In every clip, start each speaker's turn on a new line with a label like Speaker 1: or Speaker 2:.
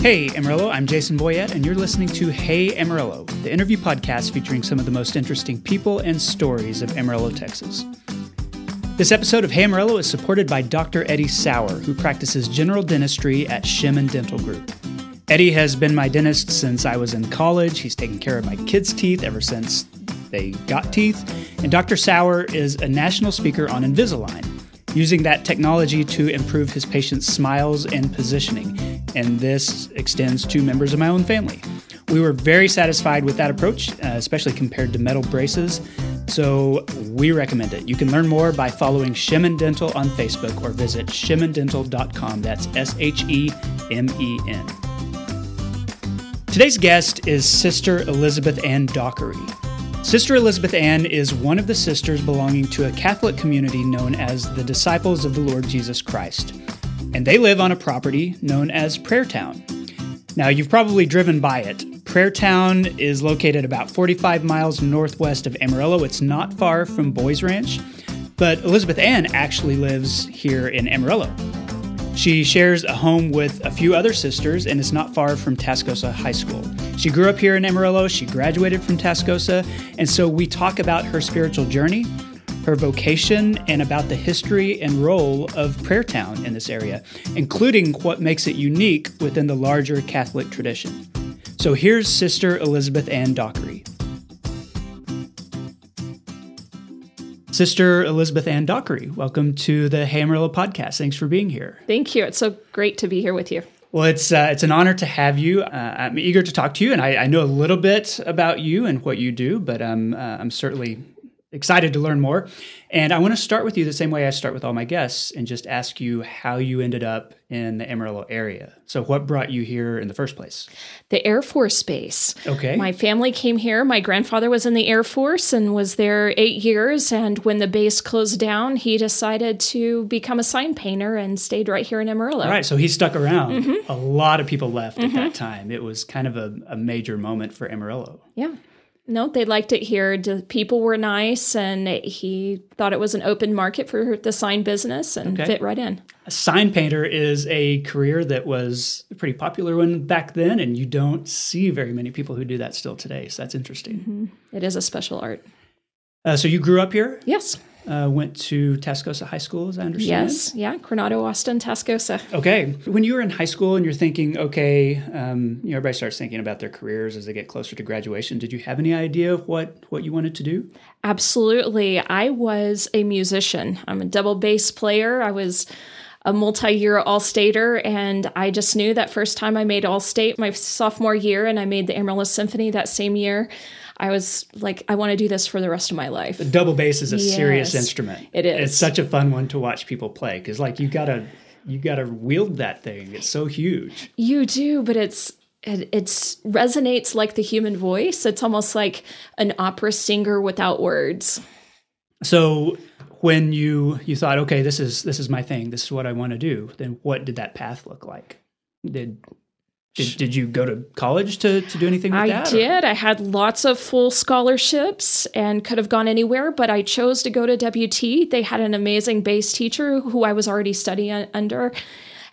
Speaker 1: Hey Amarillo, I'm Jason Boyette, and you're listening to Hey Amarillo, the interview podcast featuring some of the most interesting people and stories of Amarillo, Texas. This episode of Hey Amarillo is supported by Dr. Eddie Sauer, who practices general dentistry at Shemen Dental Group. Eddie has been my dentist since I was in college. He's taken care of my kids' teeth ever since they got teeth. And Dr. Sauer is a national speaker on Invisalign, using that technology to improve his patients' smiles and positioning and this extends to members of my own family. We were very satisfied with that approach, uh, especially compared to metal braces, so we recommend it. You can learn more by following Shemen Dental on Facebook or visit shemendental.com. That's S H E M E N. Today's guest is Sister Elizabeth Ann Dockery. Sister Elizabeth Ann is one of the sisters belonging to a Catholic community known as the Disciples of the Lord Jesus Christ and they live on a property known as Prayer Town. Now, you've probably driven by it. Prayer Town is located about 45 miles northwest of Amarillo. It's not far from Boys Ranch, but Elizabeth Ann actually lives here in Amarillo. She shares a home with a few other sisters and is not far from Tascosa High School. She grew up here in Amarillo, she graduated from Tascosa, and so we talk about her spiritual journey her vocation, and about the history and role of Prayer Town in this area, including what makes it unique within the larger Catholic tradition. So here's Sister Elizabeth Ann Dockery. Sister Elizabeth Ann Dockery, welcome to the Hey Amarillo podcast. Thanks for being here.
Speaker 2: Thank you. It's so great to be here with you.
Speaker 1: Well, it's uh, it's an honor to have you. Uh, I'm eager to talk to you, and I, I, know a little bit about you and what you do, but um, uh, I'm certainly excited to learn more. And I want to start with you the same way I start with all my guests and just ask you how you ended up in the Amarillo area. So, what brought you here in the first place?
Speaker 2: The Air Force Base.
Speaker 1: Okay.
Speaker 2: My family came here. My grandfather was in the Air Force and was there eight years. And when the base closed down, he decided to become a sign painter and stayed right here in Amarillo.
Speaker 1: All right. So, he stuck around. Mm-hmm. A lot of people left mm-hmm. at that time. It was kind of a, a major moment for Amarillo.
Speaker 2: Yeah. No, they liked it here. The people were nice, and he thought it was an open market for the sign business and okay. fit right in.
Speaker 1: A sign painter is a career that was a pretty popular one back then, and you don't see very many people who do that still today. So that's interesting.
Speaker 2: Mm-hmm. It is a special art.
Speaker 1: Uh, so you grew up here?
Speaker 2: Yes
Speaker 1: uh, went to Tascosa High School, as I understand.
Speaker 2: Yes, yeah, Coronado, Austin, Tascosa.
Speaker 1: Okay. When you were in high school and you're thinking, okay, um, you know, everybody starts thinking about their careers as they get closer to graduation. Did you have any idea of what what you wanted to do?
Speaker 2: Absolutely. I was a musician. I'm a double bass player. I was a multi-year all-stater and i just knew that first time i made all-state my sophomore year and i made the amarillo symphony that same year I was like, I want to do this for the rest of my life.
Speaker 1: The double bass is a yes, serious instrument.
Speaker 2: It is.
Speaker 1: It's such a fun one to watch people play because, like, you gotta you gotta wield that thing. It's so huge.
Speaker 2: You do, but it's it it's resonates like the human voice. It's almost like an opera singer without words.
Speaker 1: So when you you thought, okay, this is this is my thing. This is what I want to do. Then what did that path look like? Did did, did you go to college to, to do anything with
Speaker 2: I
Speaker 1: that?
Speaker 2: I did. I had lots of full scholarships and could have gone anywhere, but I chose to go to WT. They had an amazing bass teacher who I was already studying under.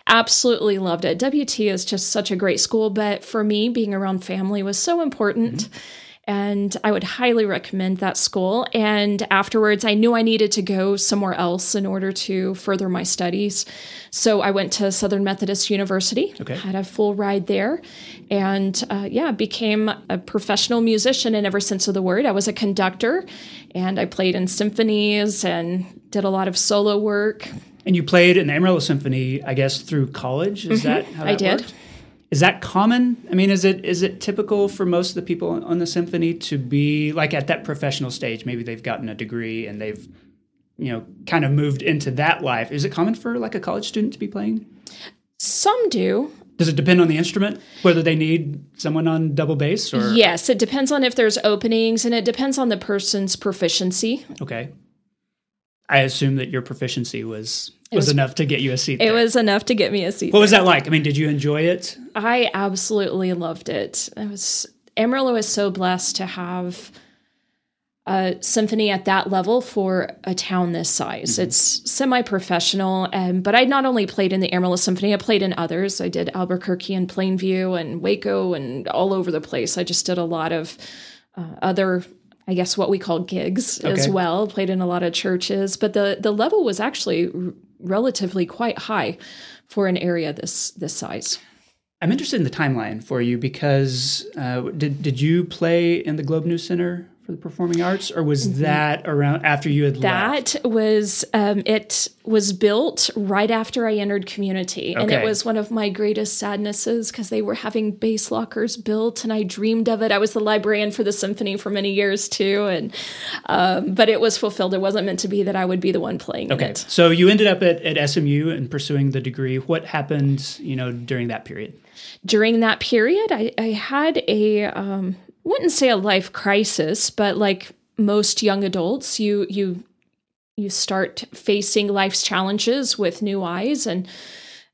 Speaker 2: Absolutely loved it. WT is just such a great school, but for me, being around family was so important. Mm-hmm and I would highly recommend that school. And afterwards, I knew I needed to go somewhere else in order to further my studies. So I went to Southern Methodist University,
Speaker 1: okay.
Speaker 2: had a full ride there, and uh, yeah, became a professional musician in every sense of the word. I was a conductor, and I played in symphonies and did a lot of solo work.
Speaker 1: And you played in the Amarillo Symphony, I guess, through college. Is mm-hmm. that how that I
Speaker 2: did?
Speaker 1: Worked? Is that common? I mean, is it is it typical for most of the people on the symphony to be like at that professional stage? Maybe they've gotten a degree and they've, you know, kind of moved into that life. Is it common for like a college student to be playing?
Speaker 2: Some do.
Speaker 1: Does it depend on the instrument whether they need someone on double bass or
Speaker 2: Yes, it depends on if there's openings and it depends on the person's proficiency.
Speaker 1: Okay. I assume that your proficiency was was, was, enough to get you a seat.
Speaker 2: It there. was enough to get me a seat.
Speaker 1: What there. was that like? I mean, did you enjoy it?
Speaker 2: I absolutely loved it. It was Amarillo is so blessed to have a symphony at that level for a town this size. Mm-hmm. It's semi-professional, and but I not only played in the Amarillo Symphony, I played in others. I did Albuquerque and Plainview and Waco and all over the place. I just did a lot of uh, other I guess what we call gigs okay. as well. Played in a lot of churches, but the the level was actually r- relatively quite high for an area this this size.
Speaker 1: I'm interested in the timeline for you because uh, did did you play in the Globe News Center for the performing arts, or was mm-hmm. that around after you had left
Speaker 2: that
Speaker 1: left?
Speaker 2: was um, it was built right after I entered community, okay. and it was one of my greatest sadnesses because they were having bass lockers built, and I dreamed of it. I was the librarian for the symphony for many years too, and um, but it was fulfilled. It wasn't meant to be that I would be the one playing.
Speaker 1: Okay,
Speaker 2: it.
Speaker 1: so you ended up at, at SMU and pursuing the degree. What happened, you know, during that period?
Speaker 2: During that period, I, I had a um, wouldn't say a life crisis, but like most young adults, you you you start facing life's challenges with new eyes and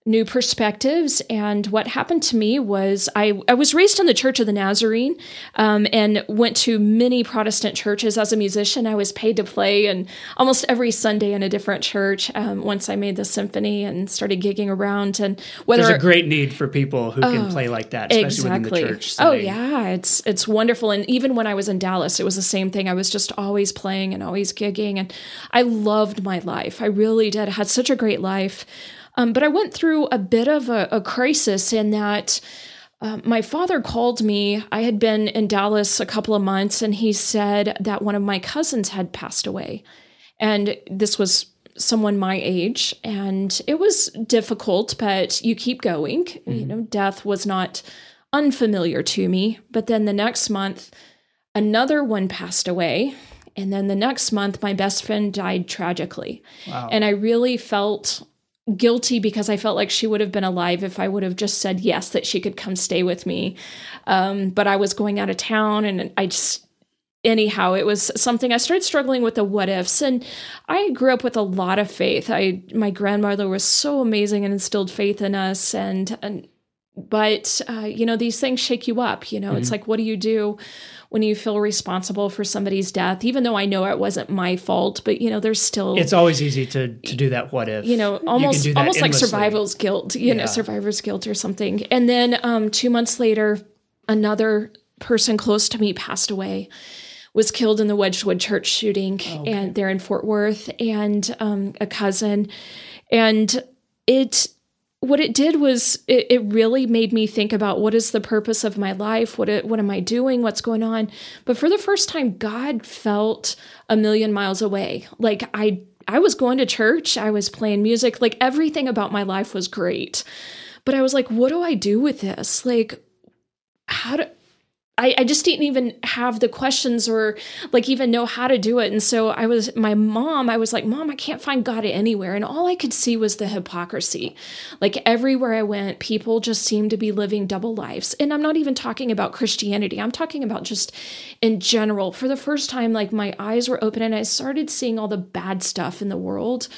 Speaker 2: new perspectives. And what happened to me was I, I was raised in the Church of the Nazarene um, and went to many Protestant churches as a musician. I was paid to play and almost every Sunday in a different church um, once I made the symphony and started gigging around. And
Speaker 1: whether there's a great need for people who oh, can play like that, especially exactly. within the church.
Speaker 2: Oh yeah, it's it's wonderful. And even when I was in Dallas, it was the same thing. I was just always playing and always gigging, and I loved my life. I really did. I had such a great life. Um, but I went through a bit of a, a crisis in that. Uh, my father called me. I had been in Dallas a couple of months, and he said that one of my cousins had passed away. And this was someone my age, and it was difficult, but you keep going. Mm-hmm. You know, death was not unfamiliar to me. But then the next month, another one passed away. And then the next month, my best friend died tragically. Wow. And I really felt guilty because I felt like she would have been alive if I would have just said yes, that she could come stay with me. Um, but I was going out of town and I just, anyhow, it was something I started struggling with the what ifs. And I grew up with a lot of faith. I, my grandmother was so amazing and instilled faith in us. And, and but, uh, you know, these things shake you up. You know, mm-hmm. it's like, what do you do? when you feel responsible for somebody's death, even though I know it wasn't my fault, but you know, there's still
Speaker 1: It's always easy to to do that what if.
Speaker 2: You know, almost you almost endlessly. like survival's guilt, you yeah. know, survivor's guilt or something. And then um 2 months later, another person close to me passed away was killed in the Wedgwood church shooting okay. and they're in Fort Worth and um, a cousin and it what it did was it, it, really made me think about what is the purpose of my life? What it, what am i doing? What's going on? But for the first time god felt a million miles away. Like i i was going to church. I was playing music. Like everything about my life was great. But i was like what do i do with this? Like how do I, I just didn't even have the questions or like even know how to do it. And so I was, my mom, I was like, Mom, I can't find God anywhere. And all I could see was the hypocrisy. Like everywhere I went, people just seemed to be living double lives. And I'm not even talking about Christianity, I'm talking about just in general. For the first time, like my eyes were open and I started seeing all the bad stuff in the world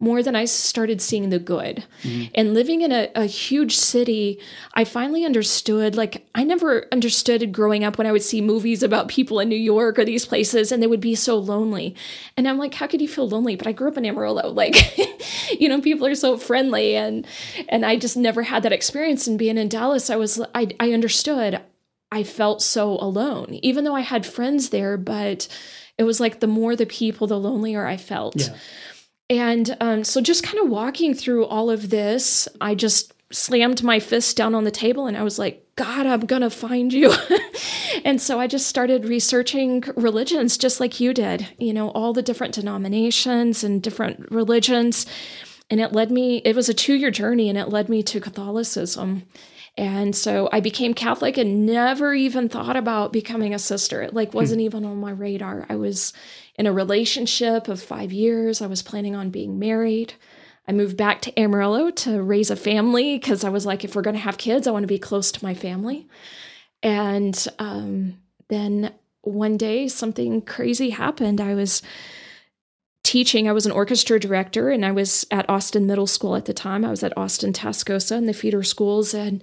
Speaker 2: more than I started seeing the good. Mm-hmm. And living in a, a huge city, I finally understood like, I never understood growing up when I would see movies about people in New York or these places and they would be so lonely. And I'm like, how could you feel lonely? But I grew up in Amarillo. Like, you know, people are so friendly and and I just never had that experience. And being in Dallas, I was I I understood I felt so alone, even though I had friends there, but it was like the more the people, the lonelier I felt. Yeah. And um, so, just kind of walking through all of this, I just slammed my fist down on the table and I was like, God, I'm going to find you. and so I just started researching religions just like you did, you know, all the different denominations and different religions. And it led me, it was a two year journey and it led me to Catholicism. And so I became Catholic and never even thought about becoming a sister. It like wasn't hmm. even on my radar. I was in a relationship of 5 years. I was planning on being married. I moved back to Amarillo to raise a family because I was like, if we're going to have kids, I want to be close to my family. And um, then one day, something crazy happened. I was teaching. I was an orchestra director and I was at Austin Middle School at the time. I was at Austin Tascosa in the feeder schools and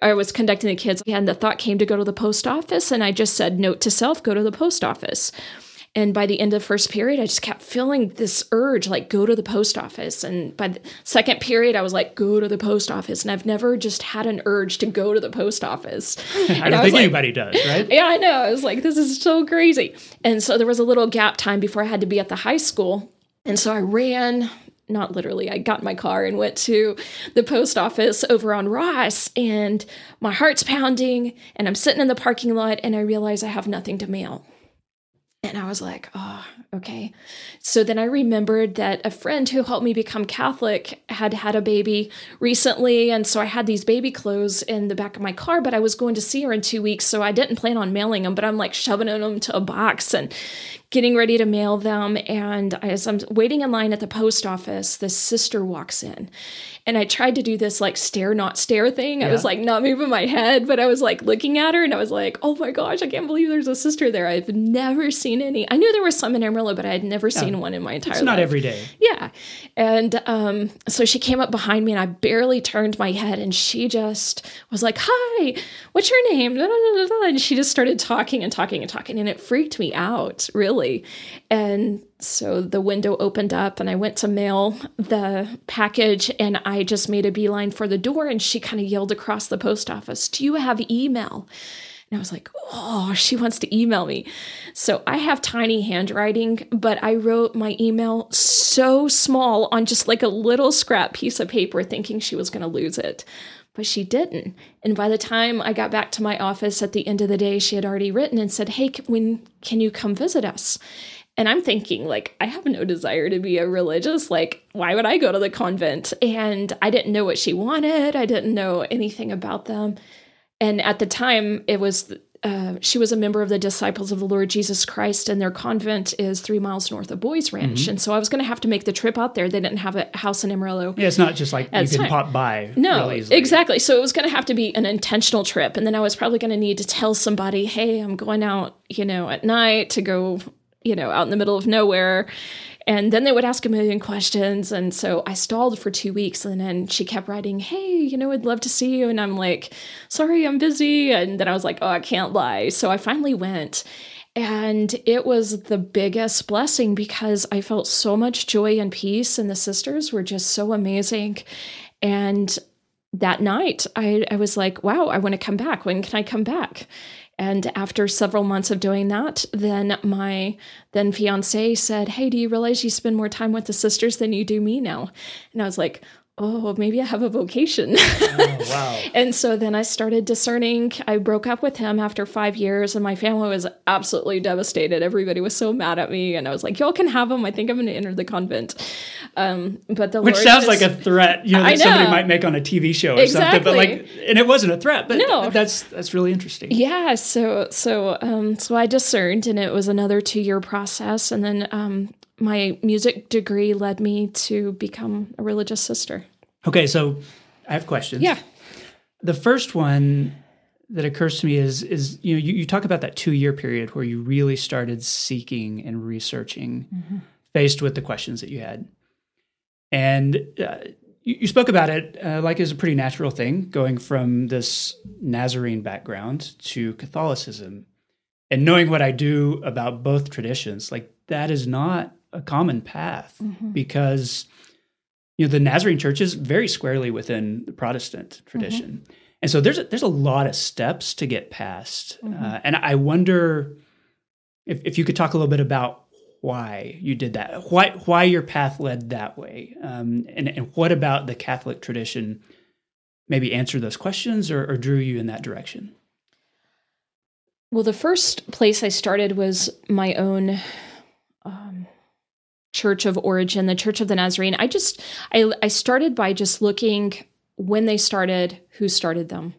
Speaker 2: I was conducting the kids and the thought came to go to the post office and I just said note to self go to the post office. And by the end of the first period, I just kept feeling this urge, like go to the post office. And by the second period, I was like, go to the post office. And I've never just had an urge to go to the post office.
Speaker 1: I don't think like, anybody does, right?
Speaker 2: Yeah, I know. I was like, this is so crazy. And so there was a little gap time before I had to be at the high school. And so I ran not literally, I got in my car and went to the post office over on Ross, and my heart's pounding, and I'm sitting in the parking lot, and I realize I have nothing to mail. And I was like, oh, okay. So then I remembered that a friend who helped me become Catholic had had a baby recently. And so I had these baby clothes in the back of my car, but I was going to see her in two weeks. So I didn't plan on mailing them, but I'm like shoving them to a box and getting ready to mail them. And as I'm waiting in line at the post office, this sister walks in. And I tried to do this like stare, not stare thing. Yeah. I was like not moving my head, but I was like looking at her and I was like, oh my gosh, I can't believe there's a sister there. I've never seen any. I knew there was some in Amarillo, but I had never yeah. seen one in my entire
Speaker 1: it's
Speaker 2: life.
Speaker 1: not every day.
Speaker 2: Yeah. And um, so she came up behind me and I barely turned my head and she just was like, hi, what's your name? And she just started talking and talking and talking. And it freaked me out, really. And so the window opened up and I went to mail the package and I just made a beeline for the door and she kind of yelled across the post office, Do you have email? And I was like, oh, she wants to email me. So I have tiny handwriting, but I wrote my email so small on just like a little scrap piece of paper, thinking she was going to lose it. But she didn't. And by the time I got back to my office at the end of the day, she had already written and said, Hey, when can you come visit us? And I'm thinking, like, I have no desire to be a religious. Like, why would I go to the convent? And I didn't know what she wanted. I didn't know anything about them. And at the time, it was uh, she was a member of the Disciples of the Lord Jesus Christ, and their convent is three miles north of Boys Ranch. Mm-hmm. And so I was going to have to make the trip out there. They didn't have a house in Amarillo.
Speaker 1: Yeah, it's not just like you can time. pop by.
Speaker 2: No, exactly. So it was going to have to be an intentional trip. And then I was probably going to need to tell somebody, hey, I'm going out, you know, at night to go you know, out in the middle of nowhere. And then they would ask a million questions. And so I stalled for two weeks. And then she kept writing, Hey, you know, I'd love to see you. And I'm like, Sorry, I'm busy. And then I was like, Oh, I can't lie. So I finally went. And it was the biggest blessing because I felt so much joy and peace. And the sisters were just so amazing. And that night, I, I was like, wow, I want to come back. When can I come back? And after several months of doing that, then my then fiance said, Hey, do you realize you spend more time with the sisters than you do me now? And I was like, oh, maybe I have a vocation. Oh, wow. and so then I started discerning. I broke up with him after five years, and my family was absolutely devastated. Everybody was so mad at me, and I was like, y'all can have him. I think I'm going to enter the convent. Um, but the
Speaker 1: Which
Speaker 2: Lord
Speaker 1: sounds just, like a threat, you know, that know. somebody might make on a TV show or exactly. something. But like, and it wasn't a threat, but no. that's that's really interesting.
Speaker 2: Yeah. So so um, so I discerned, and it was another two year process, and then um, my music degree led me to become a religious sister.
Speaker 1: Okay, so I have questions.
Speaker 2: Yeah.
Speaker 1: The first one that occurs to me is is you know you, you talk about that two year period where you really started seeking and researching, mm-hmm. faced with the questions that you had, and uh, you, you, spoke about it uh, like it's a pretty natural thing going from this Nazarene background to Catholicism, and knowing what I do about both traditions, like that is not a common path mm-hmm. because you know the Nazarene Church is very squarely within the Protestant tradition, mm-hmm. and so there's a, there's a lot of steps to get past, mm-hmm. uh, and I wonder if if you could talk a little bit about why you did that, why why your path led that way, um, and and what about the Catholic tradition maybe answer those questions or, or drew you in that direction.
Speaker 2: Well, the first place I started was my own church of origin, the Church of the Nazarene. I just I I started by just looking when they started, who started them.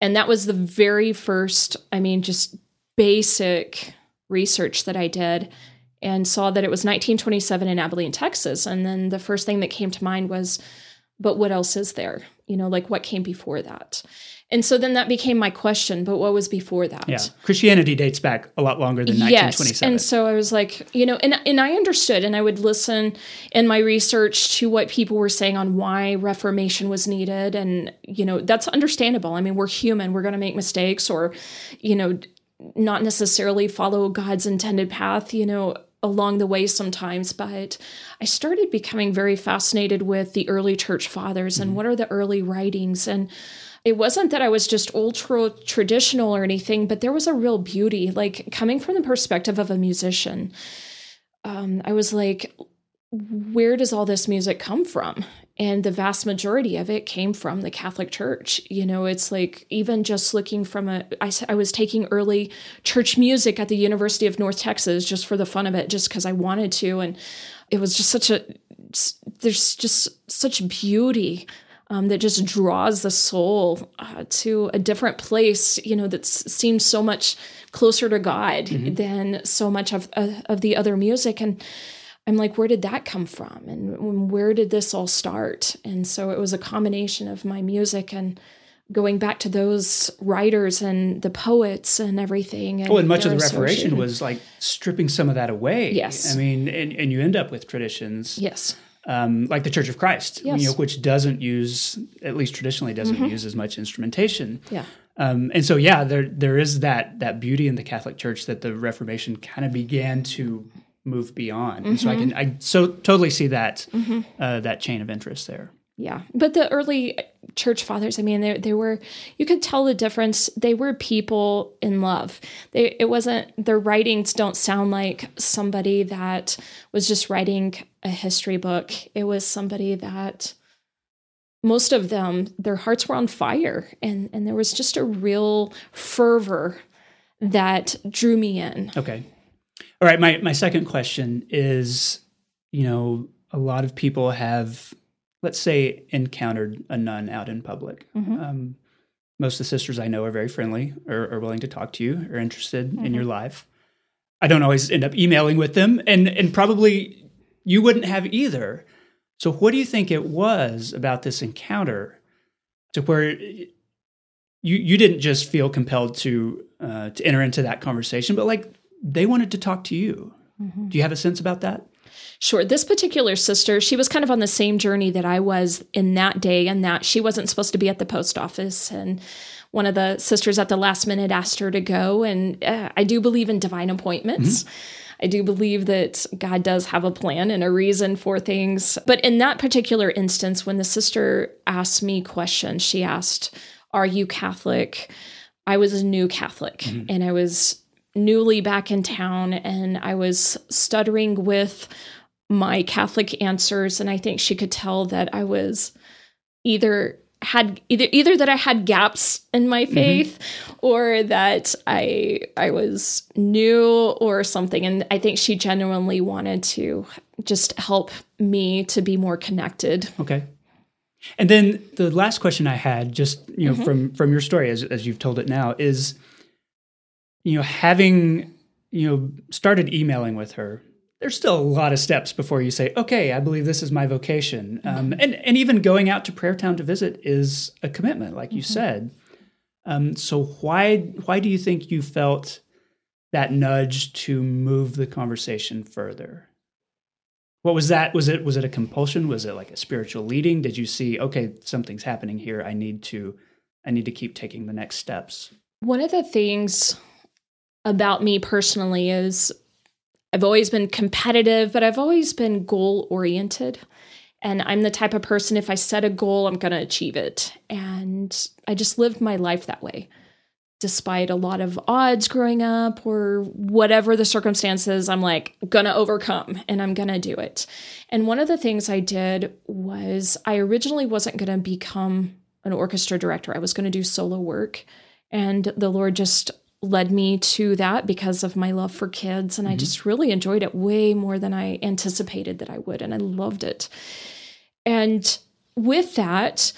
Speaker 2: And that was the very first, I mean, just basic research that I did and saw that it was 1927 in Abilene, Texas. And then the first thing that came to mind was, but what else is there? You know, like what came before that? And so then that became my question, but what was before that?
Speaker 1: Yeah. Christianity dates back a lot longer than 1927. yes. 1927.
Speaker 2: And so I was like, you know, and and I understood and I would listen in my research to what people were saying on why reformation was needed and you know, that's understandable. I mean, we're human, we're going to make mistakes or you know, not necessarily follow God's intended path, you know, along the way sometimes, but I started becoming very fascinated with the early church fathers and mm-hmm. what are the early writings. And it wasn't that I was just ultra traditional or anything, but there was a real beauty, like coming from the perspective of a musician. Um, I was like, where does all this music come from? And the vast majority of it came from the Catholic Church. You know, it's like even just looking from a, I, I was taking early church music at the University of North Texas just for the fun of it, just because I wanted to. And it was just such a, there's just such beauty um, that just draws the soul uh, to a different place, you know, that seems so much closer to God mm-hmm. than so much of, uh, of the other music. And, I'm like, where did that come from? And where did this all start? And so it was a combination of my music and going back to those writers and the poets and everything.
Speaker 1: And oh, and much of the Reformation was like stripping some of that away.
Speaker 2: Yes.
Speaker 1: I mean, and, and you end up with traditions.
Speaker 2: Yes.
Speaker 1: Um, like the Church of Christ, yes. you know, which doesn't use, at least traditionally, doesn't mm-hmm. use as much instrumentation.
Speaker 2: Yeah.
Speaker 1: Um, and so, yeah, there there is that that beauty in the Catholic Church that the Reformation kind of began to move beyond. Mm-hmm. And so I can I so totally see that mm-hmm. uh, that chain of interest there.
Speaker 2: Yeah, but the early church fathers, I mean, they they were you could tell the difference. They were people in love. They it wasn't their writings don't sound like somebody that was just writing a history book. It was somebody that most of them their hearts were on fire and and there was just a real fervor that drew me in.
Speaker 1: Okay. All right, my my second question is, you know, a lot of people have, let's say, encountered a nun out in public. Mm-hmm. Um, most of the sisters I know are very friendly, or are willing to talk to you, are interested mm-hmm. in your life. I don't always end up emailing with them, and and probably you wouldn't have either. So, what do you think it was about this encounter to where you you didn't just feel compelled to uh, to enter into that conversation, but like they wanted to talk to you. Mm-hmm. Do you have a sense about that?
Speaker 2: Sure. This particular sister, she was kind of on the same journey that I was in that day, and that she wasn't supposed to be at the post office. And one of the sisters at the last minute asked her to go. And uh, I do believe in divine appointments. Mm-hmm. I do believe that God does have a plan and a reason for things. But in that particular instance, when the sister asked me questions, she asked, Are you Catholic? I was a new Catholic mm-hmm. and I was newly back in town and I was stuttering with my Catholic answers. And I think she could tell that I was either had either either that I had gaps in my mm-hmm. faith mm-hmm. or that I I was new or something and I think she genuinely wanted to just help me to be more connected.
Speaker 1: Okay. And then the last question I had just you know mm-hmm. from from your story as as you've told it now is you know, having, you know, started emailing with her, there's still a lot of steps before you say, okay, I believe this is my vocation. Um, mm-hmm. Um, and, and even going out to Prayer Town to visit is a commitment, like you mm-hmm. said. Um, so why why do you think you felt that nudge to move the conversation further? What was that? Was it was it a compulsion? Was it like a spiritual leading? Did you see, okay, something's happening here. I need to I need to keep taking the next steps.
Speaker 2: One of the things about me personally is I've always been competitive, but I've always been goal oriented. And I'm the type of person, if I set a goal, I'm going to achieve it. And I just lived my life that way, despite a lot of odds growing up or whatever the circumstances. I'm like, going to overcome and I'm going to do it. And one of the things I did was I originally wasn't going to become an orchestra director, I was going to do solo work. And the Lord just led me to that because of my love for kids. And mm-hmm. I just really enjoyed it way more than I anticipated that I would. And I loved it. And with that,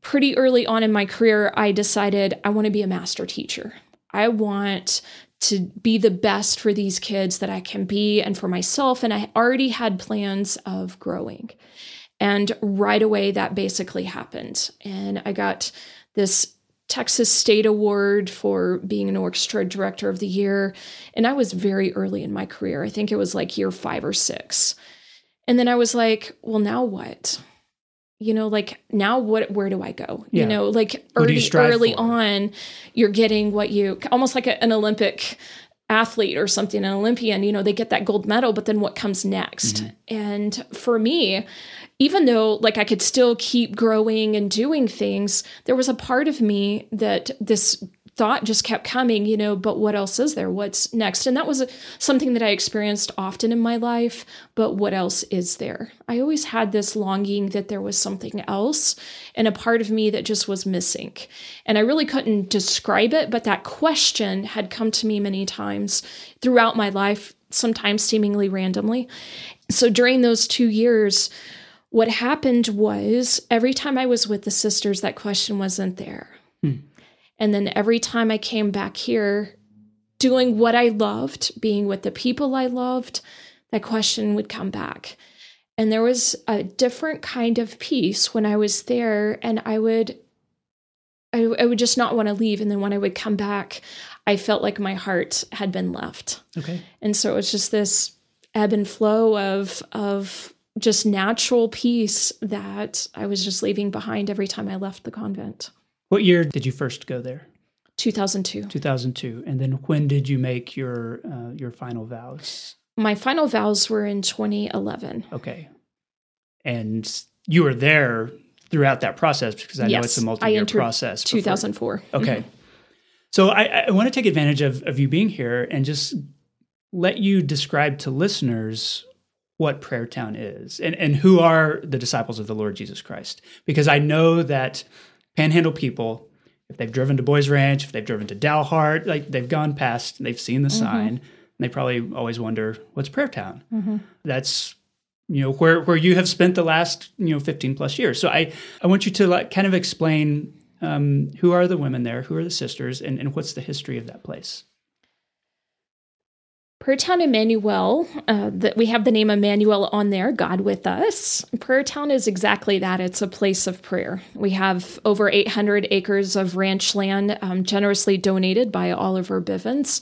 Speaker 2: pretty early on in my career, I decided I want to be a master teacher. I want to be the best for these kids that I can be and for myself. And I already had plans of growing. And right away, that basically happened. And I got this Texas State Award for being an orchestra director of the year. And I was very early in my career. I think it was like year five or six. And then I was like, well, now what? you know like now what where do i go
Speaker 1: Yeah.
Speaker 2: you know like early early
Speaker 1: for?
Speaker 2: on you're getting what you almost like a, an olympic athlete or something an olympian you know they get that gold medal but then what comes next
Speaker 1: Mm-hmm.
Speaker 2: and for me even though like i could still keep growing and doing things there was a part of me that this thought just kept coming you know but what else is there? What's next? And that was something that i experienced often in my life but what else is there? I always had this longing that there was something else and a part of me that just was missing. And i really couldn't describe it but that question had come to me many times throughout my life sometimes seemingly randomly. So during those two years what happened was every time I was with the sisters, that question wasn't there. And then every time I came back here, doing what I loved, being with the people I loved, that question would come back. And there was a different kind of peace when I was there, and I would. I, I would just not want to leave. And then when I would come back, I felt like my heart had been left
Speaker 1: Okay.
Speaker 2: and so it was just this ebb and flow of of just natural peace that I was just leaving behind every time I left the convent.
Speaker 1: What year did you first go there?
Speaker 2: 2002.
Speaker 1: 2002. And then when did you make your uh, your final vows?
Speaker 2: My final vows were in 2011.
Speaker 1: Okay. And you were there throughout that process because I know it's a multi-year process. before-
Speaker 2: 2004.
Speaker 1: Okay. So I, I want to take advantage of, of you being here and just let you describe to listeners what Prayer Town is and, and who are the disciples of the Lord Jesus Christ. Because I know that panhandle people, if they've driven to Boys Ranch, if they've driven to Dalhart, like they've gone past and they've seen the sign, and they probably always wonder, what's Prayer Town? That's you know where where you have spent the last you know 15 plus years. So i i want you to like kind of explain um, who are the women there who are the sisters and, and what's the history of that place
Speaker 2: Prayer Town Emmanuel, uh, that we have the name Emmanuel on there, God with us. Prayer Town is exactly that. It's a place of prayer. We have over 800 acres of ranch land um, generously donated by Oliver Bivens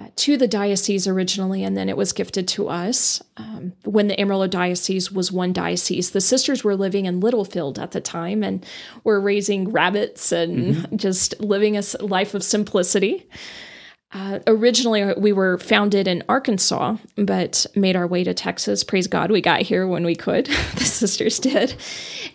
Speaker 2: uh, to the diocese originally, and then it was gifted to us um, when the Amarillo Diocese was one diocese. The sisters were living in Littlefield at the time and were raising rabbits and just living a life of simplicity. Uh, originally, we were founded in Arkansas, but made our way to Texas. Praise God, we got here when we could. the sisters did.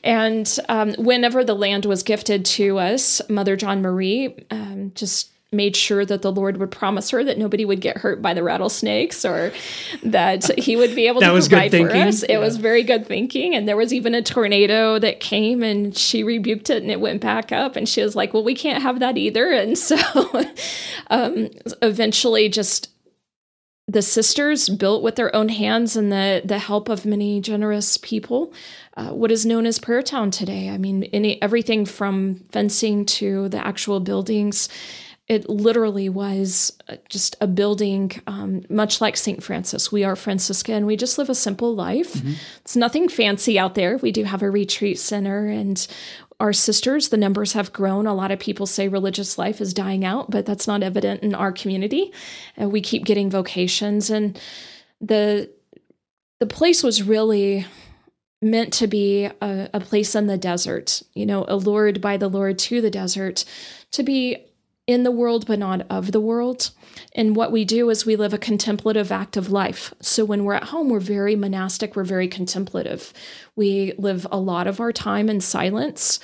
Speaker 2: And um, whenever the land was gifted to us, Mother John Marie um, just made sure that the Lord would promise her that nobody would get hurt by the rattlesnakes or that he would be able to provide for us. It
Speaker 1: Yeah.
Speaker 2: was very good thinking. And there was even a tornado that came and she rebuked it and it went back up. And she was like, well, we can't have that either. And so um, eventually just the sisters built with their own hands and the the help of many generous people uh, what is known as prayer town today i mean any everything from fencing to the actual buildings it literally was uh, just a building um, much like st francis. We are franciscan. We just live a simple life. It's nothing fancy out there. We do have a retreat center and our sisters the numbers have grown. A lot of people say religious life is dying out but that's not evident in our community. And we keep getting vocations. And the the place was really meant to be a, a place in the desert you know allured by the lord to the desert to be in the world but not of the world. And what we do is we live a contemplative active life. So when we're at home we're very monastic we're very contemplative. We live a lot of our time in silence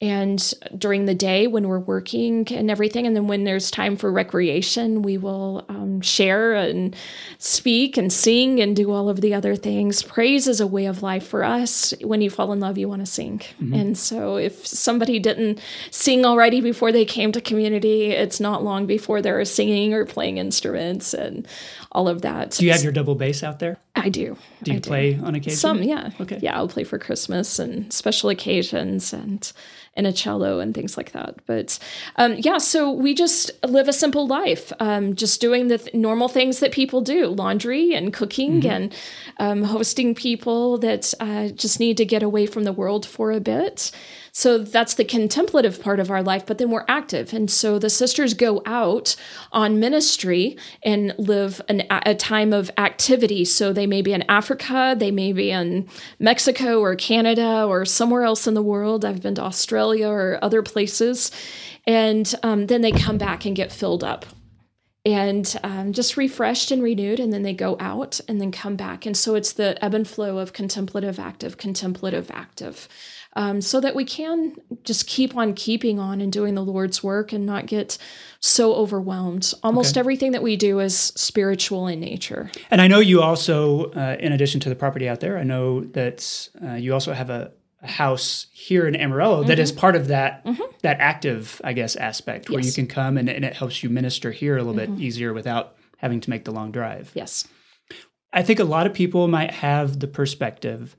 Speaker 2: and during the day when we're working and everything and then when there's time for recreation we will um, share and speak and sing and do all of the other things. Praise is a way of life for us. When you fall in love you want to sing and so if somebody didn't sing already before they came to community it's not long before they're singing or playing instruments and all of that
Speaker 1: do you have your double bass out there
Speaker 2: i do
Speaker 1: do you play on occasion
Speaker 2: some, yeah.
Speaker 1: Okay.
Speaker 2: Yeah, I'll play for Christmas and special occasions and and a cello and things like that. But um, yeah, so we just live a simple life, um, just doing the th- normal things that people do: laundry and cooking and um, hosting people that uh, just need to get away from the world for a bit. So that's the contemplative part of our life, but then we're active. And so the sisters go out on ministry and live an, a time of activity. So they may be in Africa, they may be in Mexico or Canada or somewhere else in the world. I've been to Australia or other places. And um, then they come back and get filled up and um, just refreshed and renewed and then they go out and then come back and so it's the ebb and flow of contemplative active contemplative active um, so that we can just keep on keeping on and doing the lord's work and not get so overwhelmed almost okay. everything that we do is spiritual in nature
Speaker 1: and i know you also uh, in addition to the property out there i know that uh, you also have a house here in Amarillo mm-hmm. that is mm-hmm. part of that mm-hmm. that active, I guess, aspect yes. where you can come and, and, it helps you minister here a little mm-hmm. bit easier without having to make the long drive.
Speaker 2: Yes.
Speaker 1: I think a lot of people might have the perspective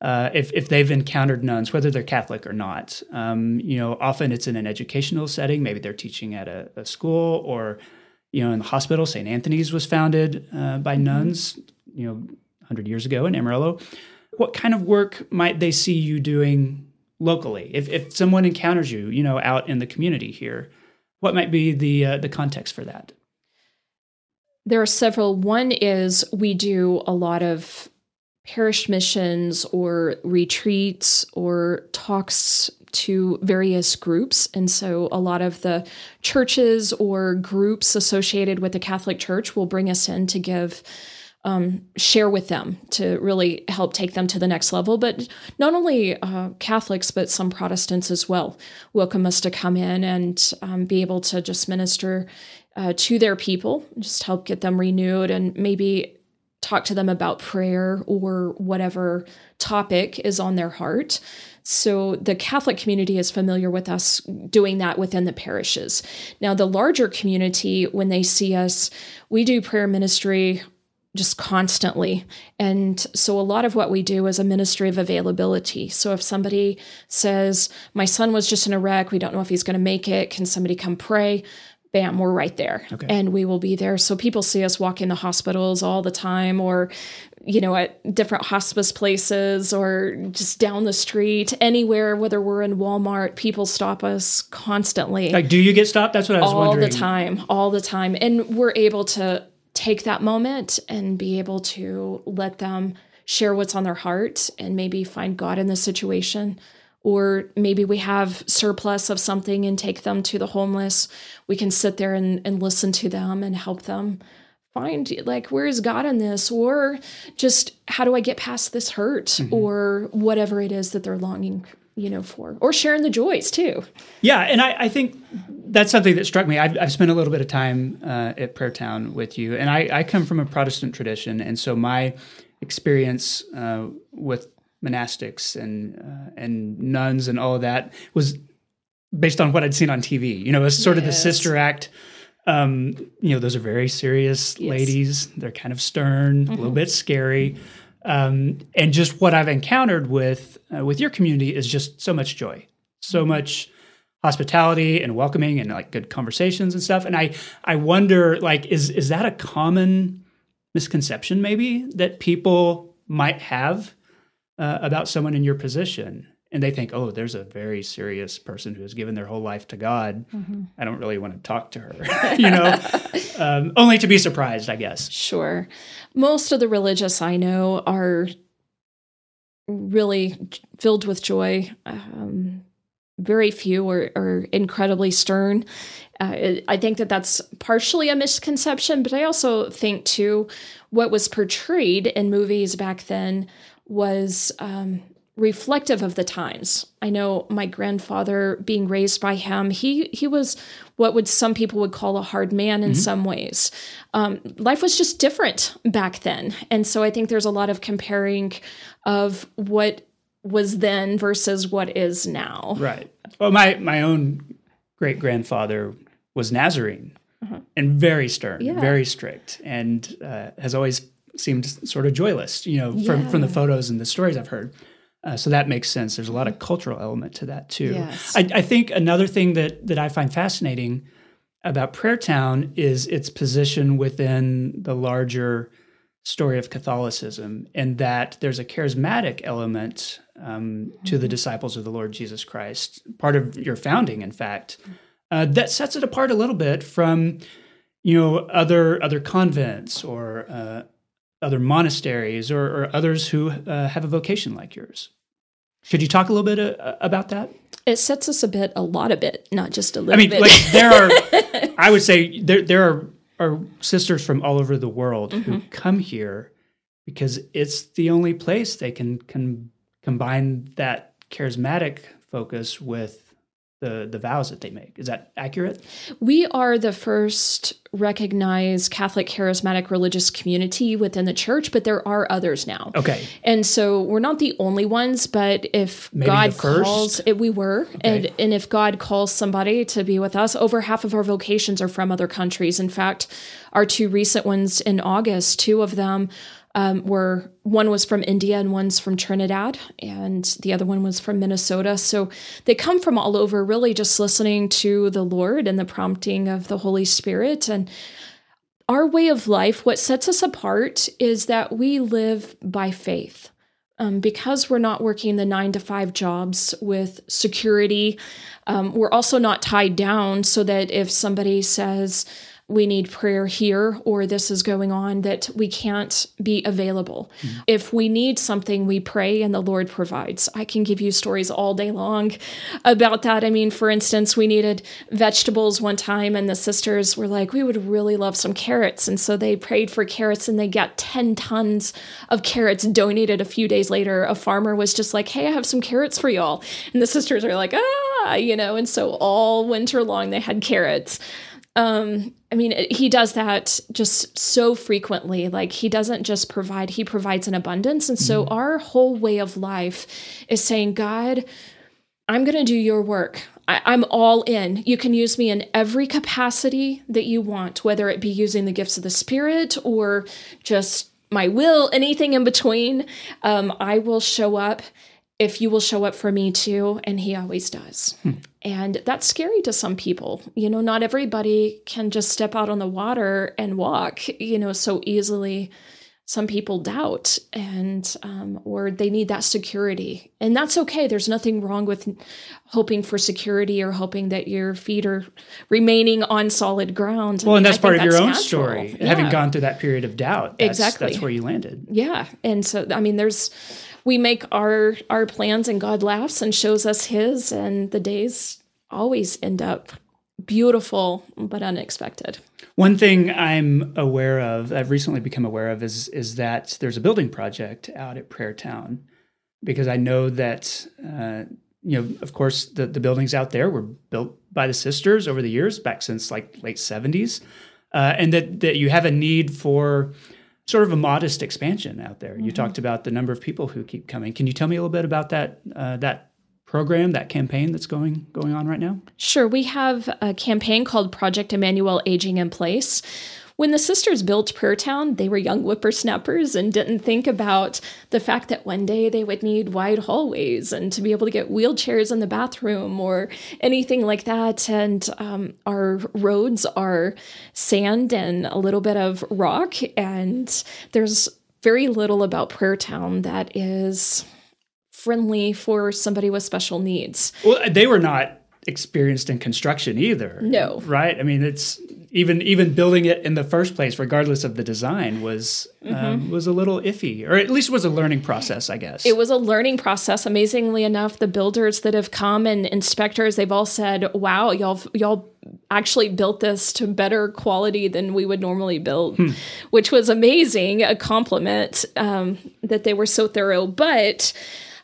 Speaker 1: uh, if if they've encountered nuns, whether they're Catholic or not. Um, you know, often it's in an educational setting. Maybe they're teaching at a, a school, or you know, in the hospital. St. Anthony's was founded uh, by mm-hmm. nuns. You know, hundred years ago in Amarillo what kind of work might they see you doing locally? If, if someone encounters you, you know, out in the community here, what might be the uh, the context for that?
Speaker 2: There are several. One is we do a lot of parish missions or retreats or talks to various groups. And so a lot of the churches or groups associated with the Catholic Church will bring us in to give um, share with them to really help take them to the next level. But not only uh, Catholics, but some Protestants as well welcome us to come in and um, be able to just minister uh, to their people, just help get them renewed and maybe talk to them about prayer or whatever topic is on their heart. So the Catholic community is familiar with us doing that within the parishes. Now, the larger community, when they see us, we do prayer ministry just constantly. And so a lot of what we do is a ministry of availability. So if somebody says, My son was just in a wreck, we don't know if he's going to make it, can somebody come pray? Bam, we're right there. Okay. And we will be there. So people see us walk in the hospitals all the time or, you know, at different hospice places or just down the street, anywhere, whether we're in Walmart, people stop us constantly.
Speaker 1: Like, do you get stopped? That's what I was
Speaker 2: all
Speaker 1: wondering.
Speaker 2: All the time, all the time. And we're able to take that moment and be able to let them share what's on their heart and maybe find God in the situation. Or maybe we have surplus of something and take them to the homeless. We can sit there and, and listen to them and help them find like where is God in this? Or just how do I get past this hurt? Mm-hmm. Or whatever it is that they're longing you know for or sharing the joys too
Speaker 1: yeah and i, I think that's something that struck me i've, I've spent a little bit of time uh, at prayer town with you and I, I, come from a protestant tradition and so my experience uh, with monastics and uh, and nuns and all of that was based on what i'd seen on tv you know as sort yes. of the sister act um, you know those are very serious yes. ladies they're kind of stern mm-hmm. a little mm-hmm. bit scary um, and just what I've encountered with uh, with your community is just so much joy, so mm-hmm. much hospitality and welcoming and like good conversations and stuff. And I I wonder like is is that a common misconception maybe that people might have uh, about someone in your position? And they think, oh, there's a very serious person who has given their whole life to God. Mm-hmm. I don't really want to talk to her, you know, um, only to be surprised, I guess.
Speaker 2: Sure most of the religious I know are really filled with joy. Um, very few are, are incredibly stern. Uh, I think that that's partially a misconception, but I also think too what was portrayed in movies back then was um, reflective of the times. I know my grandfather being raised by him, he he was what would some people would call a hard man in mm-hmm. some ways. Um, life was just different back then, and so I think there's a lot of comparing of what was then versus what is now.
Speaker 1: Right. Well, my my own great grandfather was Nazarene uh-huh. and very stern, yeah. very strict, and uh, has always seemed sort of joyless. You know, from yeah. from the photos and the stories I've heard. Uh, so that makes sense. There's a lot of cultural element to that too. Yes. I, I, think another thing that that I find fascinating about Prayer Town is its position within the larger story of Catholicism, and that there's a charismatic element um, to the disciples of the Lord Jesus Christ, part of your founding, in fact, uh, that sets it apart a little bit from you know other other convents or uh, other monasteries or, or others who uh, have a vocation like yours. Could you talk a little bit uh, about that?
Speaker 2: It sets us a bit, a lot of bit, not just a little
Speaker 1: I mean,
Speaker 2: bit.
Speaker 1: like there are, I would say there there are, are sisters from all over the world who come here because it's the only place they can can combine that charismatic focus with the the vows that they make. Is that accurate?
Speaker 2: We are the first recognized Catholic charismatic religious community within the church, but there are others now.
Speaker 1: Okay.
Speaker 2: And so we're not the only ones, but if
Speaker 1: Maybe
Speaker 2: God calls it, we were. And and if God calls somebody to be with us, over half of our vocations are from other countries. In fact, our two recent ones in August, two of them um, were one was from India and one's from Trinidad, and the other one was from Minnesota. So they come from all over, really just listening to the Lord and the prompting of the Holy Spirit. And our way of life, what sets us apart is that we live by faith. Um, because we're not working the nine to five jobs with security, um, we're also not tied down so that if somebody says, we need prayer here or this is going on that we can't be available. If we need something, we pray and the Lord provides. I can give you stories all day long about that. I mean, for instance, we needed vegetables one time and the sisters were like, we would really love some carrots. And so they prayed for carrots and they got 10 tons of carrots donated a few days later. A farmer was just like, hey, I have some carrots for y'all. And the sisters are like, ah, you know, and so all winter long they had carrots. Um, I mean, he does that just so frequently. Like, he doesn't just provide, he provides an abundance. And so, our whole way of life is saying, God, I'm going to do your work. I, I'm all in. You can use me in every capacity that you want, whether it be using the gifts of the Spirit or just my will, anything in between. Um, I will show up if you will show up for me too. And he always does. And that's scary to some people. You know, not everybody can just step out on the water and walk, you know, so easily. Some people doubt and, um, or they need that security. And that's okay. There's nothing wrong with hoping for security or hoping that your feet are remaining on solid ground. I
Speaker 1: Well, and
Speaker 2: mean, I
Speaker 1: that's part of
Speaker 2: think
Speaker 1: your own
Speaker 2: that's
Speaker 1: story.
Speaker 2: natural.
Speaker 1: Having gone through that period of doubt, that's,
Speaker 2: Exactly.
Speaker 1: that's where you landed.
Speaker 2: Yeah. And so I mean there's we make our our plans and God laughs and shows us his and the days always end up beautiful but unexpected.
Speaker 1: One thing I'm aware of, I've recently become aware of, is is that there's a building project out at Prayer Town, because I know that uh, you know, of course, the the buildings out there were built by the sisters over the years, back since like late '70s, uh, and that that you have a need for sort of a modest expansion out there. You talked about the number of people who keep coming. Can you tell me a little bit about that uh, that program, that campaign that's going going on right now?
Speaker 2: Sure, we have a campaign called Project Emmanuel Aging in Place. When the sisters built Prayer Town, they were young whippersnappers and didn't think about the fact that one day they would need wide hallways and to be able to get wheelchairs in the bathroom or anything like that. And um, our roads are sand and a little bit of rock, and there's very little about Prayer Town that is friendly for somebody with special needs.
Speaker 1: Well, they were not experienced in construction either.
Speaker 2: No.
Speaker 1: right? I mean, it's even even building it in the first place, regardless of the design, was um, was a little iffy, or at least was a learning process, I guess.
Speaker 2: It was a learning process. Amazingly enough, the builders that have come and inspectors, they've all said, "Wow, y'all y'all actually built this to better quality than we would normally build," which was amazing. A compliment um, that they were so thorough. But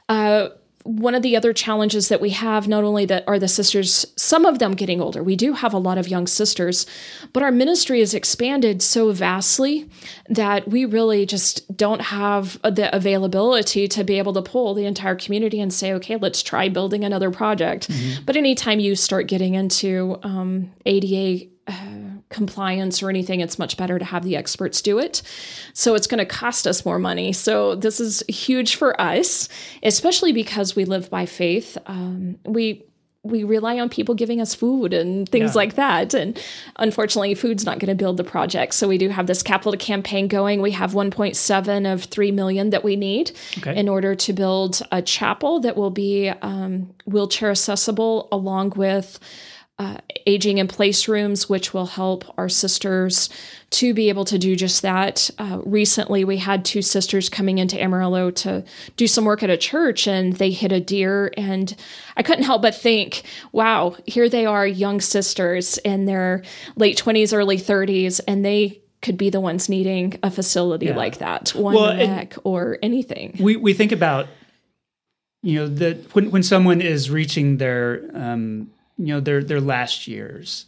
Speaker 2: uh, one of the other challenges that we have, not only that are the sisters, some of them getting older. We do have a lot of young sisters, but our ministry has expanded so vastly that we really just don't have the availability to be able to pull the entire community and say, okay, let's try building another project. But anytime you start getting into um, ADA uh, compliance or anything, it's much better to have the experts do it. So it's going to cost us more money. So this is huge for us, especially because we live by faith. Um, we we rely on people giving us food and things
Speaker 1: Yeah.
Speaker 2: like that. And unfortunately, food's not going to build the project. So we do have this capital campaign going. We have 1.7 of 3 million that we need
Speaker 1: Okay.
Speaker 2: in order to build a chapel that will be um, wheelchair accessible along with uh, aging in place rooms, which will help our sisters to be able to do just that. Uh, recently, we had two sisters coming into Amarillo to do some work at a church, and they hit a deer. And I couldn't help but think, wow, here they are, young sisters in their late 20s, early 30s, and they could be the ones needing a facility
Speaker 1: Yeah.
Speaker 2: like that, one
Speaker 1: Well,
Speaker 2: neck or anything.
Speaker 1: we we think about you know that when when someone is reaching their um, you know their their last years,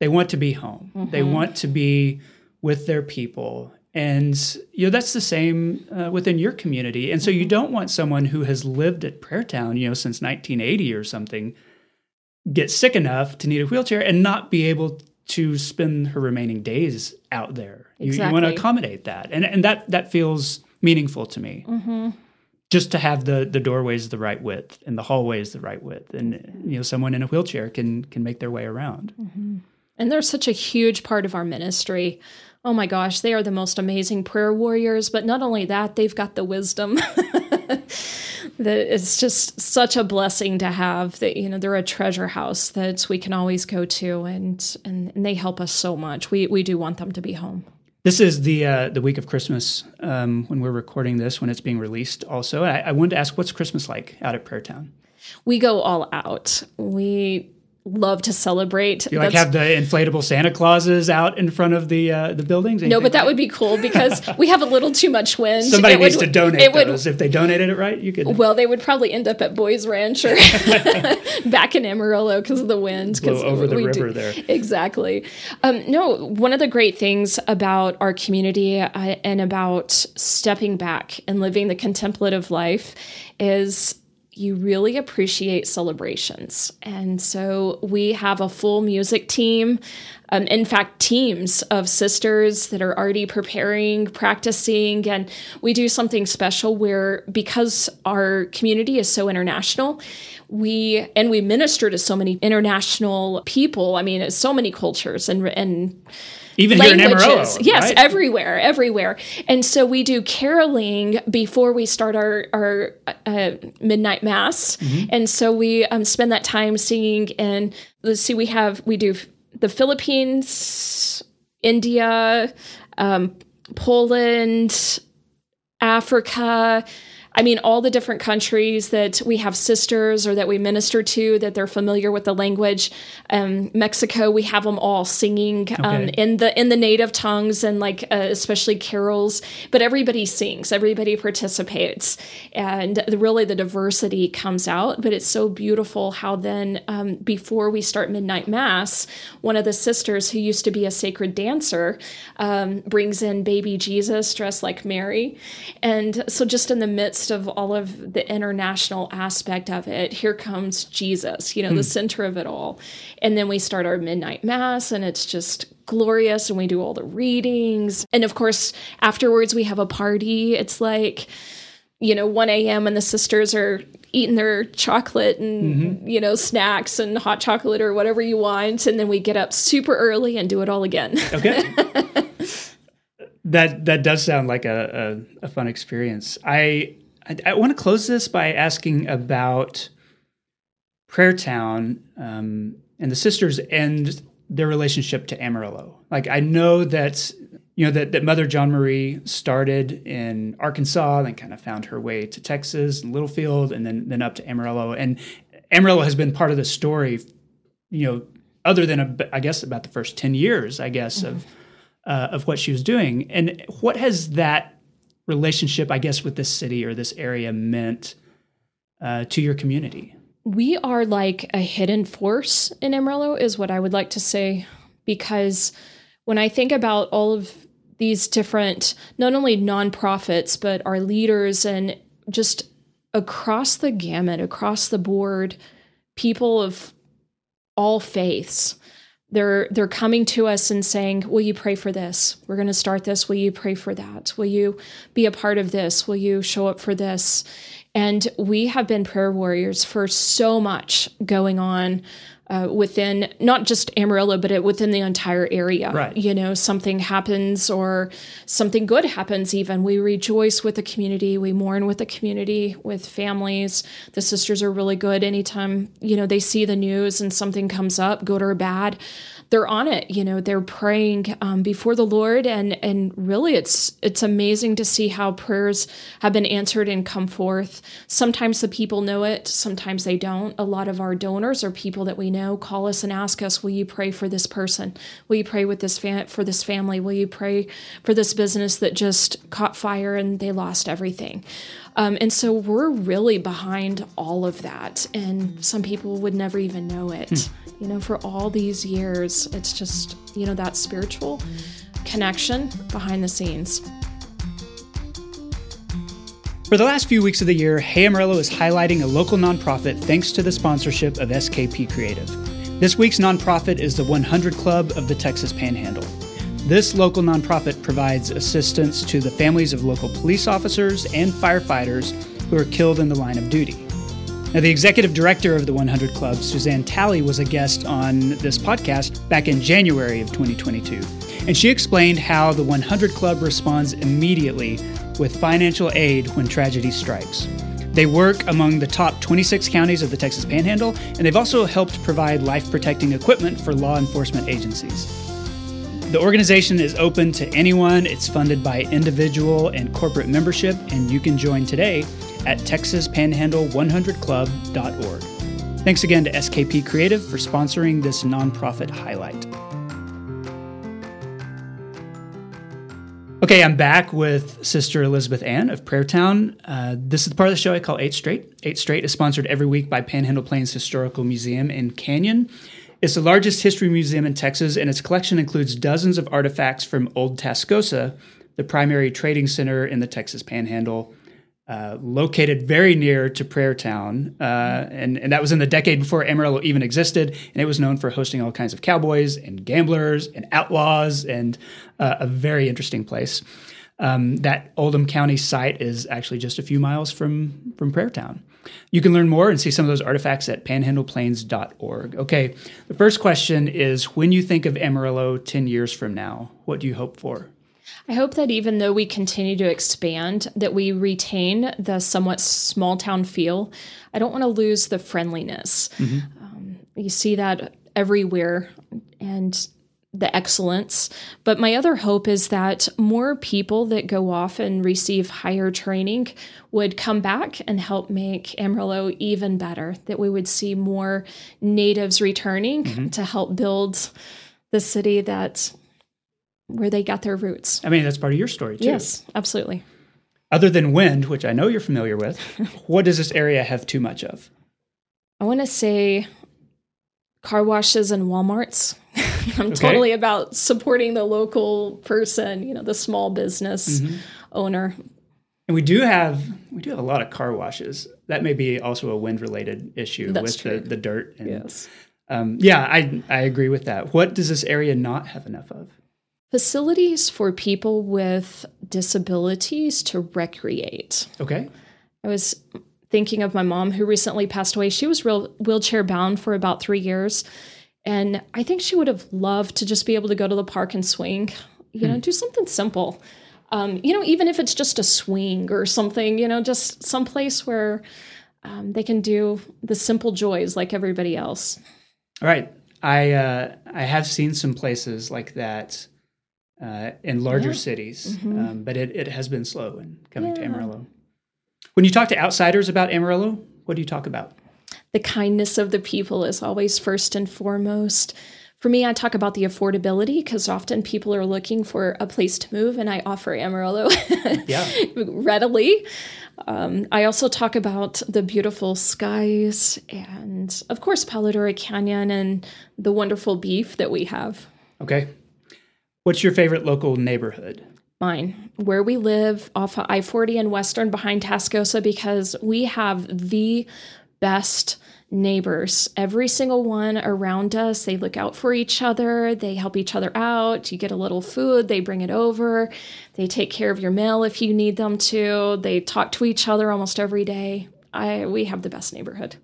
Speaker 1: they want to be home. They mm-hmm. want to be with their people. And you know that's the same uh, within your community, and so you mm-hmm. don't want someone who has lived at Prayer Town, you know, since 1980 or something, get sick enough to need a wheelchair and not be able to spend her remaining days out there. You, you want to accommodate that, and and that that feels meaningful to me. Mm-hmm. Just to have the the doorways the right width and the hallways the right width, and you know someone in a wheelchair can can make their way around. Mm-hmm.
Speaker 2: And they're such a huge part of our ministry. Oh my gosh, they are the most amazing prayer warriors. But not only that, they've got the wisdom. that it's just such a blessing to have that you know they're a treasure house that we can always go to and and, and they help us so much we we do want them to be home
Speaker 1: This is the uh, the week of Christmas um, when we're recording this, when it's being released. Also, I, I wanted to ask, what's Christmas like out at Prayer Town?
Speaker 2: we go all out we love to celebrate
Speaker 1: You like
Speaker 2: That's-
Speaker 1: have the inflatable Santa Clauses out in front of the uh, the buildings?
Speaker 2: no, but that would be cool because we have a little too much wind.
Speaker 1: somebody
Speaker 2: It
Speaker 1: needs
Speaker 2: would-
Speaker 1: to donate
Speaker 2: it would-
Speaker 1: If they donated it right, you could
Speaker 2: Well, they would probably end up at Boys Ranch or back in Amarillo because of the wind. 'cause
Speaker 1: Blow over the river there.
Speaker 2: Exactly. Um, no, one of the great things about our community uh, and about stepping back and living the contemplative life is you really appreciate celebrations. And so we have a full music team. Um, in fact, teams of sisters that are already preparing, practicing, and we do something special where because our community is so international, we and we minister to so many international people. I mean, it's so many cultures and and
Speaker 1: even here in Amarillo.
Speaker 2: languages. Yes,
Speaker 1: right?
Speaker 2: everywhere, everywhere. And so we do caroling before we start our our uh, midnight mass,
Speaker 1: Mm-hmm.
Speaker 2: and so we um, spend that time singing. And let's see, we have we do the Philippines, India, um, Poland, Africa. I mean, all the different countries that we have sisters or that we minister to that they're familiar with the language. Um, Mexico, we have them all singing um,
Speaker 1: Okay.
Speaker 2: in the in the native tongues and like uh, especially carols. But everybody sings, everybody participates, and the, really the diversity comes out. But it's so beautiful how then um, before we start midnight mass, one of the sisters who used to be a sacred dancer um, brings in baby Jesus dressed like Mary, and so just in the midst of all of the international aspect of it, here comes Jesus, you know, the hmm. center of it all. And then we start our midnight mass, and it's just glorious, and we do all the readings. And of course, afterwards, we have a party. It's like, you know, 1 a.m., and the sisters are eating their chocolate and, mm-hmm. you know, snacks and hot chocolate or whatever you want. And then we get up super early and do it all again.
Speaker 1: Okay. that that does sound like a, a, a fun experience. I I, I want to close this by asking about Prayer Town um, and the sisters and their relationship to Amarillo. Like I know that you know that, that Mother John Marie started in Arkansas, then kind of found her way to Texas and Littlefield, and then then up to Amarillo. And Amarillo has been part of the story, you know, other than a, I guess about the first ten years, I guess of uh, of what she was doing. And what has that relationship, I guess, with this city or this area meant uh, to your community?
Speaker 2: we are like a hidden force in Amarillo, is what I would like to say, because when I think about all of these different, not only nonprofits, but our leaders and just across the gamut, across the board, people of all faiths. They're they're coming to us and saying, "Will you pray for this? We're going to start this. Will you pray for that? Will you be a part of this? Will you show up for this?" And we have been prayer warriors for so much going on uh, within not just Amarillo, but it, within the entire area.
Speaker 1: Right.
Speaker 2: You know, something happens or something good happens, even. We rejoice with the community. We mourn with the community, with families. The sisters are really good anytime, you know, they see the news and something comes up, good or bad they're on it you know they're praying um, before the lord and and really it's it's amazing to see how prayers have been answered and come forth sometimes the people know it sometimes they don't a lot of our donors are people that we know call us and ask us will you pray for this person will you pray with this fam- for this family will you pray for this business that just caught fire and they lost everything um, and so we're really behind all of that and some people would never even know it hmm you know, for all these years. It's just, you know, that spiritual connection behind the scenes.
Speaker 1: For the last few weeks of the year, Hey Amarillo is highlighting a local nonprofit thanks to the sponsorship of SKP Creative. This week's nonprofit is the 100 Club of the Texas Panhandle. This local nonprofit provides assistance to the families of local police officers and firefighters who are killed in the line of duty. Now, the executive director of the 100 Club, Suzanne Talley, was a guest on this podcast back in January of 2022. And she explained how the 100 Club responds immediately with financial aid when tragedy strikes. They work among the top 26 counties of the Texas Panhandle, and they've also helped provide life protecting equipment for law enforcement agencies. The organization is open to anyone. It's funded by individual and corporate membership, and you can join today at texaspanhandle100club.org. Thanks again to SKP Creative for sponsoring this nonprofit highlight. Okay, I'm back with Sister Elizabeth Ann of Prayertown. Uh, this is the part of the show I call Eight Straight. Eight Straight is sponsored every week by Panhandle Plains Historical Museum in Canyon. It's the largest history museum in Texas, and its collection includes dozens of artifacts from Old Tascosa, the primary trading center in the Texas Panhandle uh, located very near to Prayertown, uh, and, and that was in the decade before Amarillo even existed, and it was known for hosting all kinds of cowboys and gamblers and outlaws, and uh, a very interesting place. Um, that Oldham County site is actually just a few miles from from Prayertown. You can learn more and see some of those artifacts at panhandleplains.org. Okay, the first question is: When you think of Amarillo ten years from now, what do you hope for?
Speaker 2: I hope that even though we continue to expand, that we retain the somewhat small town feel. I don't want to lose the friendliness. Mm-hmm. Um, you see that everywhere, and the excellence. But my other hope is that more people that go off and receive higher training would come back and help make Amarillo even better, that we would see more natives returning mm-hmm. to help build the city that where they got their roots.
Speaker 1: I mean, that's part of your story too.
Speaker 2: Yes, absolutely.
Speaker 1: Other than wind, which I know you're familiar with, what does this area have too much of?
Speaker 2: I want to say car washes and Walmarts. I'm okay. totally about supporting the local person, you know, the small business mm-hmm. owner.
Speaker 1: And we do have we do have a lot of car washes. That may be also a wind related issue
Speaker 2: That's
Speaker 1: with
Speaker 2: true.
Speaker 1: the, the dirt.
Speaker 2: And, yes.
Speaker 1: Um, yeah, I I agree with that. What does this area not have enough of?
Speaker 2: Facilities for people with disabilities to recreate.
Speaker 1: Okay.
Speaker 2: I was thinking of my mom who recently passed away. She was real wheelchair bound for about three years. And I think she would have loved to just be able to go to the park and swing, you know, hmm. do something simple. Um, you know, even if it's just a swing or something, you know, just someplace where um, they can do the simple joys like everybody else.
Speaker 1: All right. I uh, I have seen some places like that uh, in larger yeah. cities, mm-hmm. um, but it, it has been slow in coming yeah. to Amarillo. When you talk to outsiders about Amarillo, what do you talk about?
Speaker 2: The kindness of the people is always first and foremost. For me, I talk about the affordability because often people are looking for a place to move, and I offer Amarillo
Speaker 1: yeah.
Speaker 2: readily. Um, I also talk about the beautiful skies and, of course, Palo Duro Canyon and the wonderful beef that we have.
Speaker 1: Okay. What's your favorite local neighborhood?
Speaker 2: Mine, where we live off of I 40 and Western behind Tascosa, because we have the best neighbors. Every single one around us, they look out for each other, they help each other out. You get a little food, they bring it over. They take care of your mail if you need them to. They talk to each other almost every day. I we have the best neighborhood.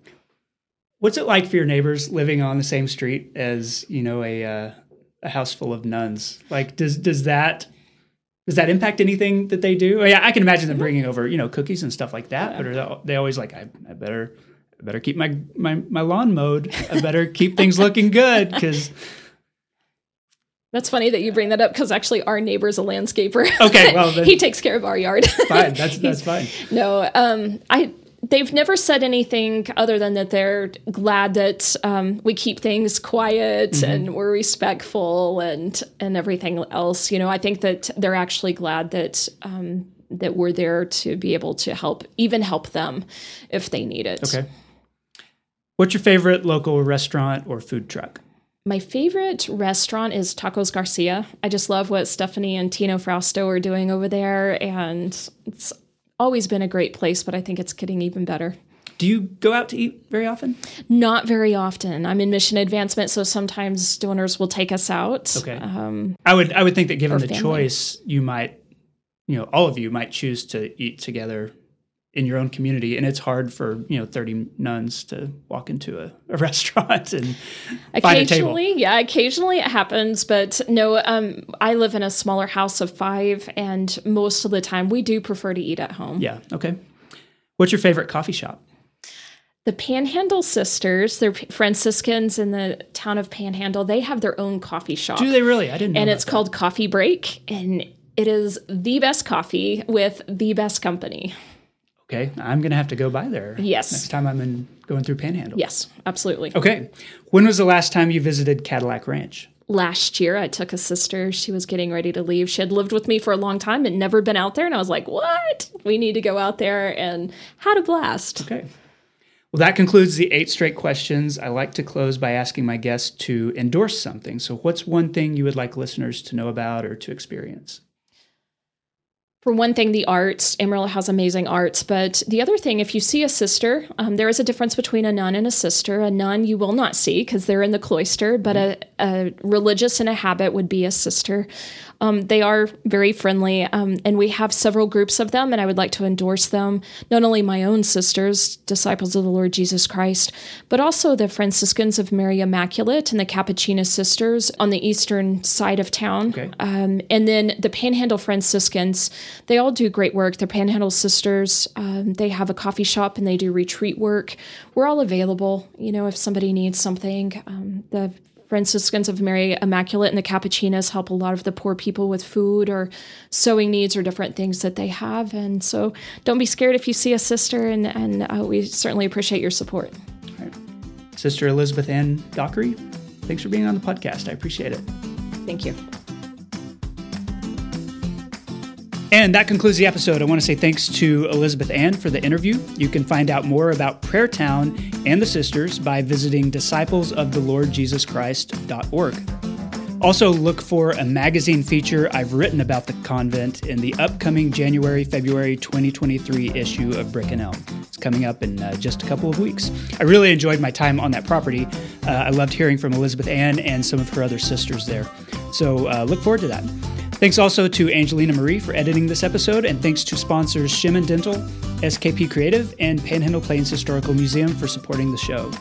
Speaker 1: What's it like for your neighbors living on the same street as, you know, a uh, a house full of nuns? Like does does that does that impact anything that they do? Oh, yeah, I can imagine them bringing over, you know, cookies and stuff like that. But are they always like, I, I better I better keep my, my, my lawn mowed. I better keep things looking good because.
Speaker 2: That's funny that you bring that up because actually our neighbor's a landscaper.
Speaker 1: Okay, well
Speaker 2: he takes care of our yard.
Speaker 1: fine, that's that's fine.
Speaker 2: No, um, I they've never said anything other than that they're glad that um, we keep things quiet mm-hmm. and we're respectful and and everything else. You know, I think that they're actually glad that um, that we're there to be able to help, even help them if they need it.
Speaker 1: Okay. What's your favorite local restaurant or food truck?
Speaker 2: My favorite restaurant is Tacos Garcia. I just love what Stephanie and Tino Frausto are doing over there, and it's always been a great place, but I think it's getting even better.
Speaker 1: Do you go out to eat very often?
Speaker 2: Not very often. I'm in mission advancement, so sometimes donors will take us out.
Speaker 1: Okay. Um, I would I would think that given the family. choice, you might, you know, all of you might choose to eat together in your own community and it's hard for you know 30 nuns to walk into a, a restaurant and find a table
Speaker 2: yeah occasionally it happens but no um, i live in a smaller house of five and most of the time we do prefer to eat at home
Speaker 1: yeah okay what's your favorite coffee shop
Speaker 2: the Panhandle Sisters, they're Franciscans in the town of Panhandle. They have their own coffee shop.
Speaker 1: Do they really? I didn't know
Speaker 2: And it's that. called Coffee Break. And it is the best coffee with the best company
Speaker 1: okay, I'm going to have to go by there.
Speaker 2: Yes.
Speaker 1: Next time I'm in going through Panhandle.
Speaker 2: Yes, absolutely.
Speaker 1: Okay. When was the last time you visited Cadillac Ranch?
Speaker 2: Last year, I took a sister. She was getting ready to leave. She had lived with me for a long time and never been out there. And I was like, what? We need to go out there and had a blast.
Speaker 1: Okay. Well, that concludes the eight straight questions. I like to close by asking my guests to endorse something. So, what's one thing you would like listeners to know about or to experience?
Speaker 2: For one thing, the arts. Amarillo has amazing arts. But the other thing, if you see a sister, um, there is a difference between a nun and a sister. A nun you will not see because they're in the cloister, but a, a religious in a habit would be a sister. Um, they are very friendly, um, and we have several groups of them, and I would like to endorse them. Not only my own sisters, disciples of the Lord Jesus Christ, but also the Franciscans of Mary Immaculate and the Capuchin sisters on the eastern side of town. Okay. Um, and then the Panhandle Franciscans, they all do great work. They're Panhandle sisters. Um, they have a coffee shop and they do retreat work. We're all available, you know, if somebody needs something. Um, the Franciscans of Mary Immaculate and the Capuchinas help a lot of the poor people with food or sewing needs or different things that they have. And so don't be scared if you see a sister, and, and uh, we certainly appreciate your support.
Speaker 1: Sister Elizabeth Ann Dockery, thanks for being on the podcast. I appreciate it.
Speaker 2: Thank you.
Speaker 1: And that concludes the episode. I want to say thanks to Elizabeth Ann for the interview. You can find out more about Prayer Town and the sisters by visiting disciplesoftheLordJesusChrist.org. Also, look for a magazine feature I've written about the convent in the upcoming January February 2023 issue of Brick and Elm. It's coming up in uh, just a couple of weeks. I really enjoyed my time on that property. Uh, I loved hearing from Elizabeth Ann and some of her other sisters there. So, uh, look forward to that. Thanks also to Angelina Marie for editing this episode, and thanks to sponsors Shemen Dental, SKP Creative, and Panhandle Plains Historical Museum for supporting the show.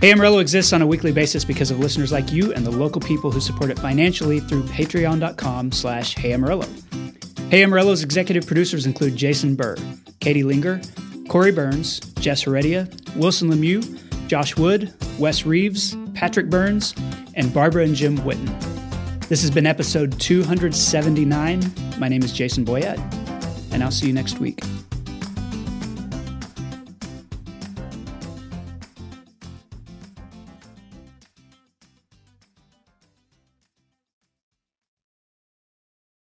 Speaker 1: Hey Amarillo exists on a weekly basis because of listeners like you and the local people who support it financially through patreon.com slash Hey Amarillo. Hey Amarillo's executive producers include Jason Burr, Katie Linger, Corey Burns, Jess Heredia, Wilson Lemieux, Josh Wood, Wes Reeves, Patrick Burns, and Barbara and Jim Witten. This has been episode 279. My name is Jason Boyett, and I'll see you next week.